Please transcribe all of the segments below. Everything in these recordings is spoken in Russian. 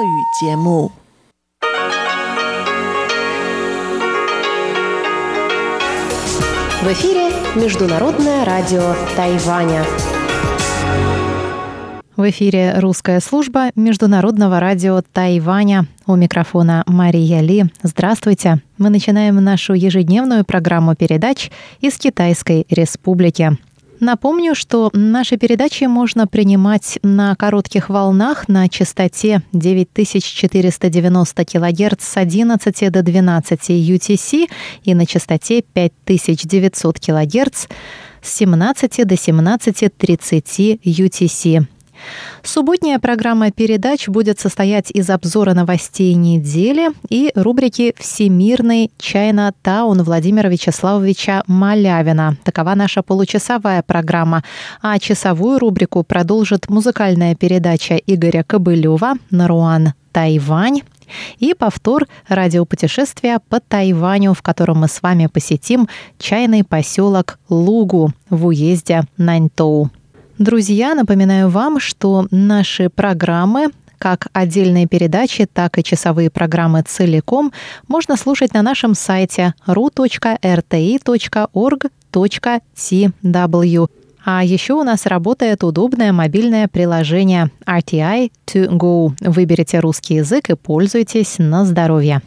В эфире Международное радио Тайваня. В эфире русская служба Международного радио Тайваня. У микрофона Мария Ли. Здравствуйте. Мы начинаем нашу ежедневную программу передач из Китайской Республики. Напомню, что наши передачи можно принимать на коротких волнах на частоте 9490 кГц с 11 до 12 UTC и на частоте 5900 кГц с 17 до 17.30 UTC. Субботняя программа передач будет состоять из обзора новостей недели и рубрики «Всемирный Чайна Таун» Владимира Вячеславовича Малявина. Такова наша получасовая программа. А часовую рубрику продолжит музыкальная передача Игоря Кобылева «Наруан Тайвань» и повтор радиопутешествия по Тайваню, в котором мы с вами посетим чайный поселок Лугу в уезде Наньтоу. Друзья, напоминаю вам, что наши программы как отдельные передачи, так и часовые программы целиком можно слушать на нашем сайте ru.rti.org.tw. А еще у нас работает удобное мобильное приложение RTI To Go. Выберите русский язык и пользуйтесь на здоровье.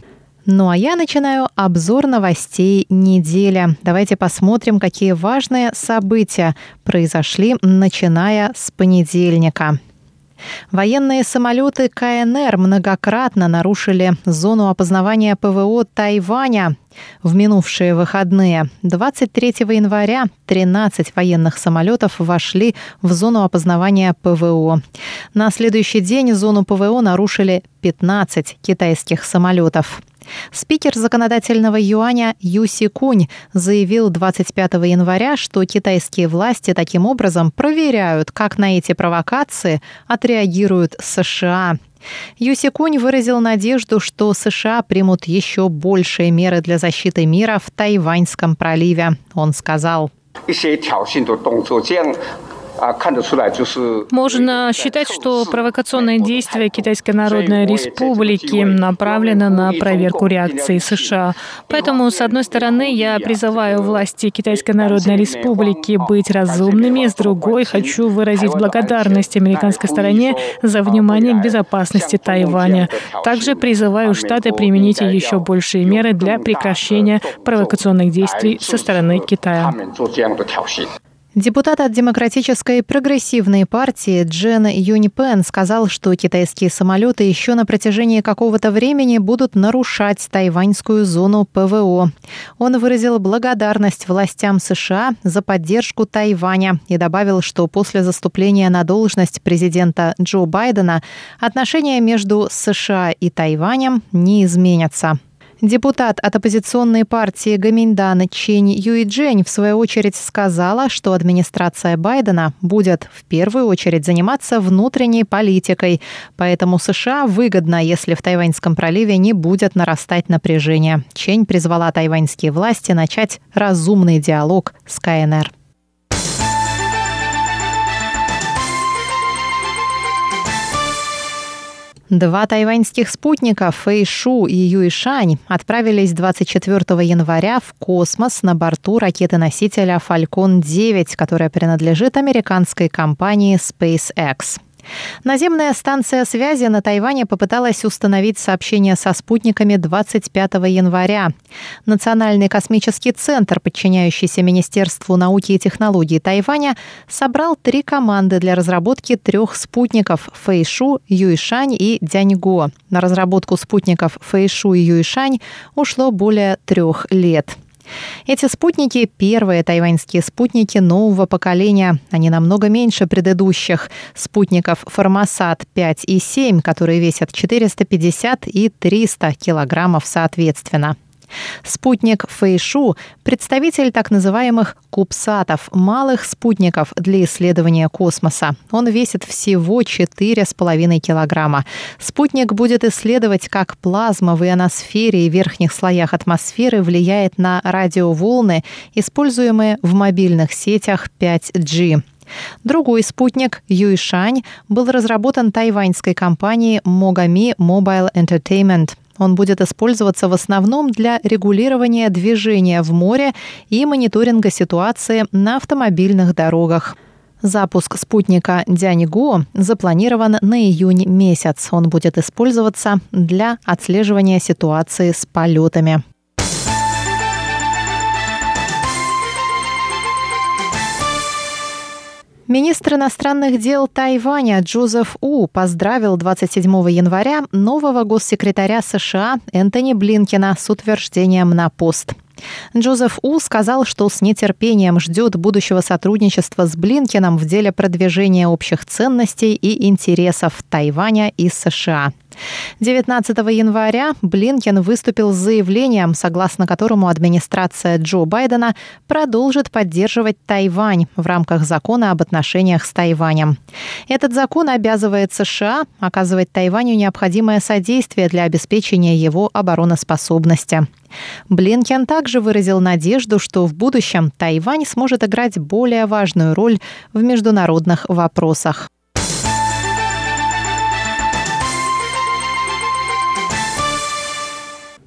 Ну а я начинаю обзор новостей недели. Давайте посмотрим, какие важные события произошли, начиная с понедельника. Военные самолеты КНР многократно нарушили зону опознавания ПВО Тайваня в минувшие выходные. 23 января 13 военных самолетов вошли в зону опознавания ПВО. На следующий день зону ПВО нарушили 15 китайских самолетов. Спикер законодательного юаня Юси Кунь заявил 25 января, что китайские власти таким образом проверяют, как на эти провокации отреагируют США. Юси Кунь выразил надежду, что США примут еще большие меры для защиты мира в Тайваньском проливе. Он сказал. Можно считать, что провокационное действие Китайской Народной Республики направлено на проверку реакции США. Поэтому, с одной стороны, я призываю власти Китайской Народной Республики быть разумными, с другой хочу выразить благодарность американской стороне за внимание к безопасности Тайваня. Также призываю Штаты применить еще большие меры для прекращения провокационных действий со стороны Китая. Депутат от Демократической прогрессивной партии Джен Юнипен сказал, что китайские самолеты еще на протяжении какого-то времени будут нарушать тайваньскую зону ПВО. Он выразил благодарность властям США за поддержку Тайваня и добавил, что после заступления на должность президента Джо Байдена отношения между США и Тайванем не изменятся. Депутат от оппозиционной партии Гаминьдан Чень Юиджень в свою очередь сказала, что администрация Байдена будет в первую очередь заниматься внутренней политикой, поэтому США выгодно, если в Тайваньском проливе не будет нарастать напряжение. Чень призвала тайваньские власти начать разумный диалог с КНР. Два тайваньских спутника Фэйшу и Юишань отправились 24 января в космос на борту ракеты-носителя Falcon 9, которая принадлежит американской компании SpaceX. Наземная станция связи на Тайване попыталась установить сообщение со спутниками 25 января. Национальный космический центр, подчиняющийся Министерству науки и технологий Тайваня, собрал три команды для разработки трех спутников – Фэйшу, Юишань и Дяньго. На разработку спутников Фэйшу и Юишань ушло более трех лет. Эти спутники – первые тайваньские спутники нового поколения. Они намного меньше предыдущих спутников Формосат 5 и 7, которые весят 450 и 300 килограммов соответственно. Спутник Фэйшу – представитель так называемых кубсатов, малых спутников для исследования космоса. Он весит всего 4,5 килограмма. Спутник будет исследовать, как плазма в ионосфере и верхних слоях атмосферы влияет на радиоволны, используемые в мобильных сетях 5G. Другой спутник, Юйшань, был разработан тайваньской компанией Mogami Mobile Entertainment. Он будет использоваться в основном для регулирования движения в море и мониторинга ситуации на автомобильных дорогах. Запуск спутника Дяньго запланирован на июнь месяц. Он будет использоваться для отслеживания ситуации с полетами. Министр иностранных дел Тайваня Джозеф У поздравил 27 января нового госсекретаря США Энтони Блинкина с утверждением на пост. Джозеф У сказал, что с нетерпением ждет будущего сотрудничества с Блинкином в деле продвижения общих ценностей и интересов Тайваня и США. 19 января Блинкен выступил с заявлением, согласно которому администрация Джо Байдена продолжит поддерживать Тайвань в рамках закона об отношениях с Тайванем. Этот закон обязывает США оказывать Тайваню необходимое содействие для обеспечения его обороноспособности. Блинкен также выразил надежду, что в будущем Тайвань сможет играть более важную роль в международных вопросах.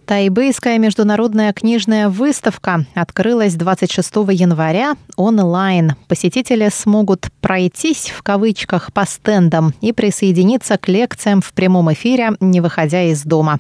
Тайбэйская международная книжная выставка открылась 26 января онлайн. Посетители смогут пройтись в кавычках по стендам и присоединиться к лекциям в прямом эфире, не выходя из дома.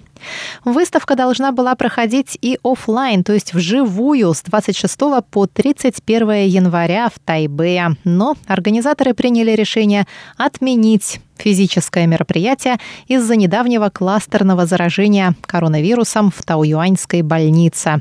Выставка должна была проходить и офлайн, то есть вживую с 26 по 31 января в Тайбэе. Но организаторы приняли решение отменить физическое мероприятие из-за недавнего кластерного заражения коронавирусом в Тауюаньской больнице.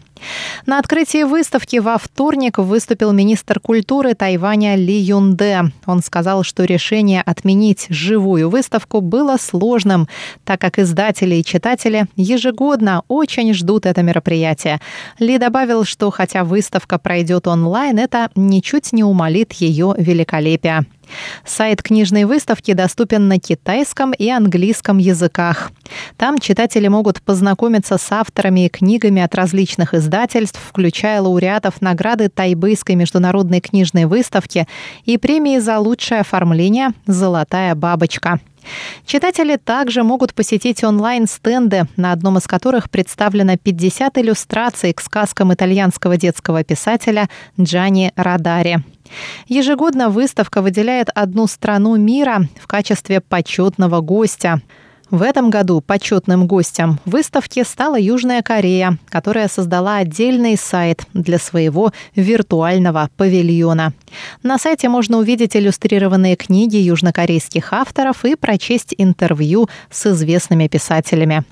На открытии выставки во вторник выступил министр культуры Тайваня Ли Юнде. Он сказал, что решение отменить живую выставку было сложным, так как издатели и читатели ежегодно очень ждут это мероприятие. Ли добавил, что хотя выставка пройдет онлайн, это ничуть не умалит ее великолепия. Сайт книжной выставки доступен на китайском и английском языках. Там читатели могут познакомиться с авторами и книгами от различных издательств, включая лауреатов награды Тайбэйской международной книжной выставки и премии за лучшее оформление «Золотая бабочка». Читатели также могут посетить онлайн-стенды, на одном из которых представлено 50 иллюстраций к сказкам итальянского детского писателя Джани Радари. Ежегодно выставка выделяет одну страну мира в качестве почетного гостя. В этом году почетным гостем выставки стала Южная Корея, которая создала отдельный сайт для своего виртуального павильона. На сайте можно увидеть иллюстрированные книги южнокорейских авторов и прочесть интервью с известными писателями.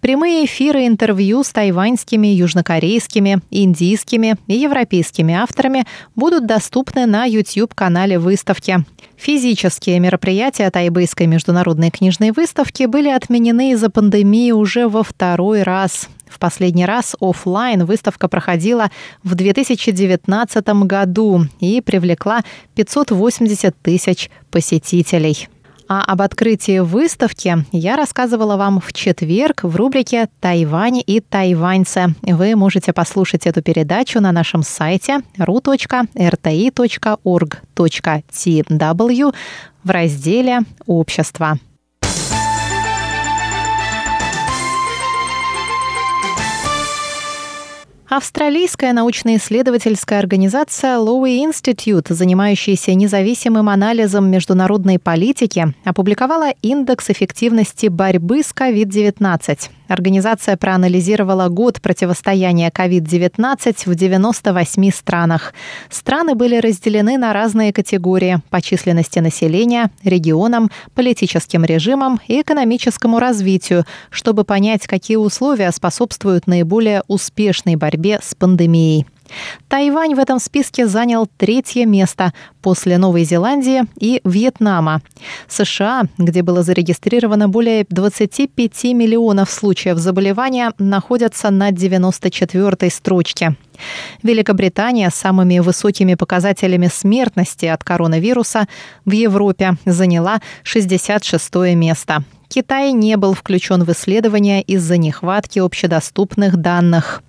Прямые эфиры интервью с тайваньскими, южнокорейскими, индийскими и европейскими авторами будут доступны на YouTube-канале выставки. Физические мероприятия Тайбэйской международной книжной выставки были отменены из-за пандемии уже во второй раз. В последний раз офлайн выставка проходила в 2019 году и привлекла 580 тысяч посетителей. А об открытии выставки я рассказывала вам в четверг в рубрике «Тайвань и тайваньцы». Вы можете послушать эту передачу на нашем сайте ru.rti.org.tw в разделе «Общество». Австралийская научно-исследовательская организация Lowy Institute, занимающаяся независимым анализом международной политики, опубликовала индекс эффективности борьбы с COVID-19. Организация проанализировала год противостояния COVID-19 в 98 странах. Страны были разделены на разные категории по численности населения, регионам, политическим режимам и экономическому развитию, чтобы понять, какие условия способствуют наиболее успешной борьбе с пандемией. Тайвань в этом списке занял третье место после Новой Зеландии и Вьетнама. США, где было зарегистрировано более 25 миллионов случаев заболевания, находятся на 94-й строчке. Великобритания с самыми высокими показателями смертности от коронавируса в Европе заняла 66 место. Китай не был включен в исследования из-за нехватки общедоступных данных.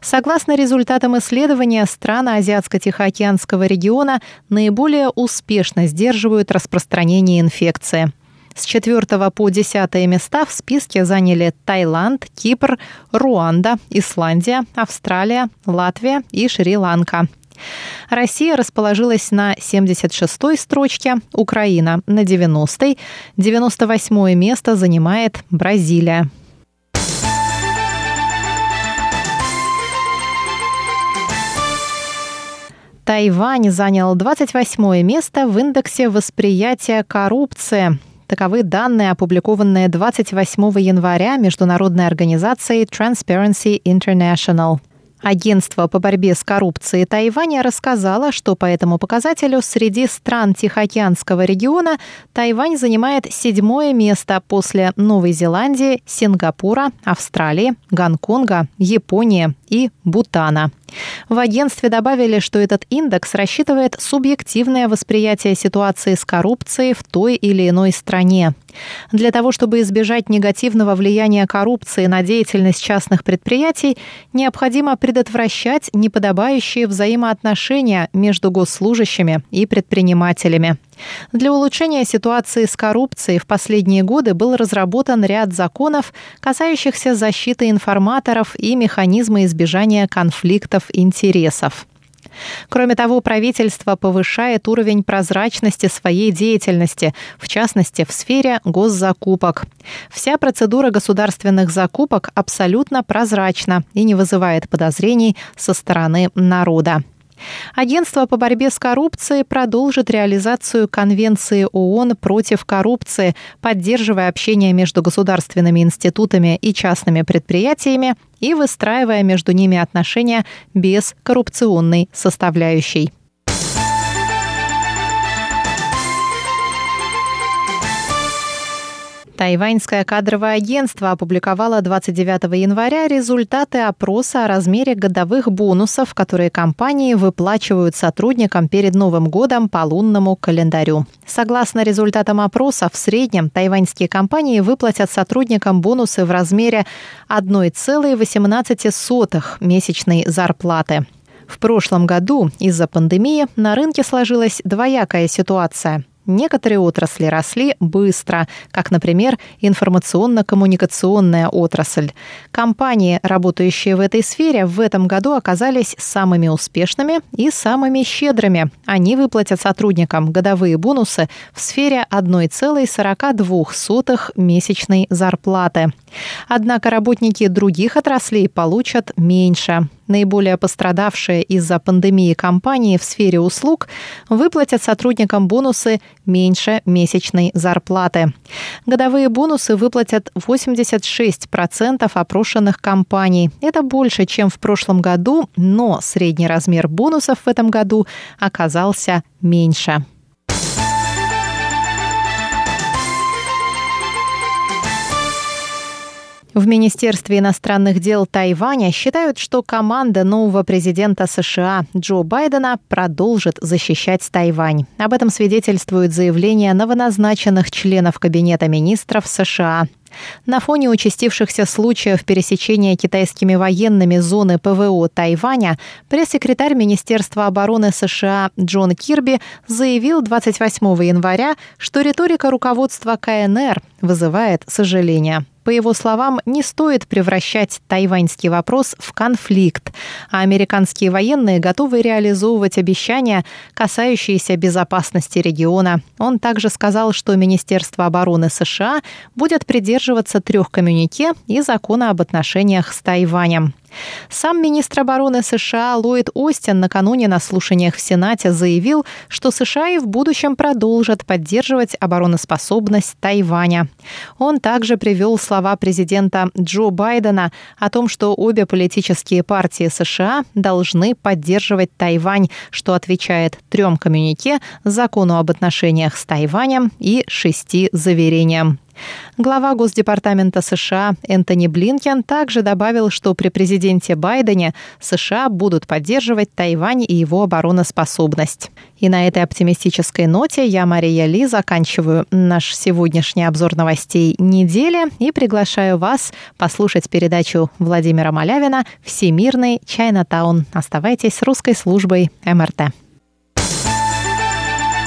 Согласно результатам исследования, страны Азиатско-Тихоокеанского региона наиболее успешно сдерживают распространение инфекции. С 4 по 10 места в списке заняли Таиланд, Кипр, Руанда, Исландия, Австралия, Латвия и Шри-Ланка. Россия расположилась на 76-й строчке, Украина на 90-й, 98 место занимает Бразилия. Тайвань занял 28 место в индексе восприятия коррупции. Таковы данные, опубликованные 28 января международной организацией Transparency International. Агентство по борьбе с коррупцией Тайваня рассказало, что по этому показателю среди стран Тихоокеанского региона Тайвань занимает седьмое место после Новой Зеландии, Сингапура, Австралии, Гонконга, Японии и Бутана. В агентстве добавили, что этот индекс рассчитывает субъективное восприятие ситуации с коррупцией в той или иной стране. Для того, чтобы избежать негативного влияния коррупции на деятельность частных предприятий, необходимо предотвращать неподобающие взаимоотношения между госслужащими и предпринимателями. Для улучшения ситуации с коррупцией в последние годы был разработан ряд законов, касающихся защиты информаторов и механизма избежания конфликтов интересов. Кроме того, правительство повышает уровень прозрачности своей деятельности, в частности, в сфере госзакупок. Вся процедура государственных закупок абсолютно прозрачна и не вызывает подозрений со стороны народа. Агентство по борьбе с коррупцией продолжит реализацию Конвенции ООН против коррупции, поддерживая общение между государственными институтами и частными предприятиями и выстраивая между ними отношения без коррупционной составляющей. Тайваньское кадровое агентство опубликовало 29 января результаты опроса о размере годовых бонусов, которые компании выплачивают сотрудникам перед Новым годом по лунному календарю. Согласно результатам опроса, в среднем тайваньские компании выплатят сотрудникам бонусы в размере 1,18 месячной зарплаты. В прошлом году из-за пандемии на рынке сложилась двоякая ситуация. Некоторые отрасли росли быстро, как, например, информационно-коммуникационная отрасль. Компании, работающие в этой сфере, в этом году оказались самыми успешными и самыми щедрыми. Они выплатят сотрудникам годовые бонусы в сфере 1,42 месячной зарплаты. Однако работники других отраслей получат меньше наиболее пострадавшие из-за пандемии компании в сфере услуг выплатят сотрудникам бонусы меньше месячной зарплаты. Годовые бонусы выплатят 86% опрошенных компаний. Это больше, чем в прошлом году, но средний размер бонусов в этом году оказался меньше. В Министерстве иностранных дел Тайваня считают, что команда нового президента США Джо Байдена продолжит защищать Тайвань. Об этом свидетельствует заявление новоназначенных членов Кабинета министров США. На фоне участившихся случаев пересечения китайскими военными зоны ПВО Тайваня пресс-секретарь Министерства обороны США Джон Кирби заявил 28 января, что риторика руководства КНР вызывает сожаление. По его словам, не стоит превращать тайваньский вопрос в конфликт, а американские военные готовы реализовывать обещания, касающиеся безопасности региона. Он также сказал, что Министерство обороны США будет придерживаться трех коммюнике и закона об отношениях с Тайванем. Сам министр обороны США Ллойд Остин накануне на слушаниях в Сенате заявил, что США и в будущем продолжат поддерживать обороноспособность Тайваня. Он также привел слова президента Джо Байдена о том, что обе политические партии США должны поддерживать Тайвань, что отвечает трем коммюнике, закону об отношениях с Тайванем и шести заверениям. Глава Госдепартамента США Энтони Блинкен также добавил, что при президенте Байдене США будут поддерживать Тайвань и его обороноспособность. И на этой оптимистической ноте я, Мария Ли, заканчиваю наш сегодняшний обзор новостей недели и приглашаю вас послушать передачу Владимира Малявина «Всемирный Чайнатаун». Оставайтесь с русской службой МРТ.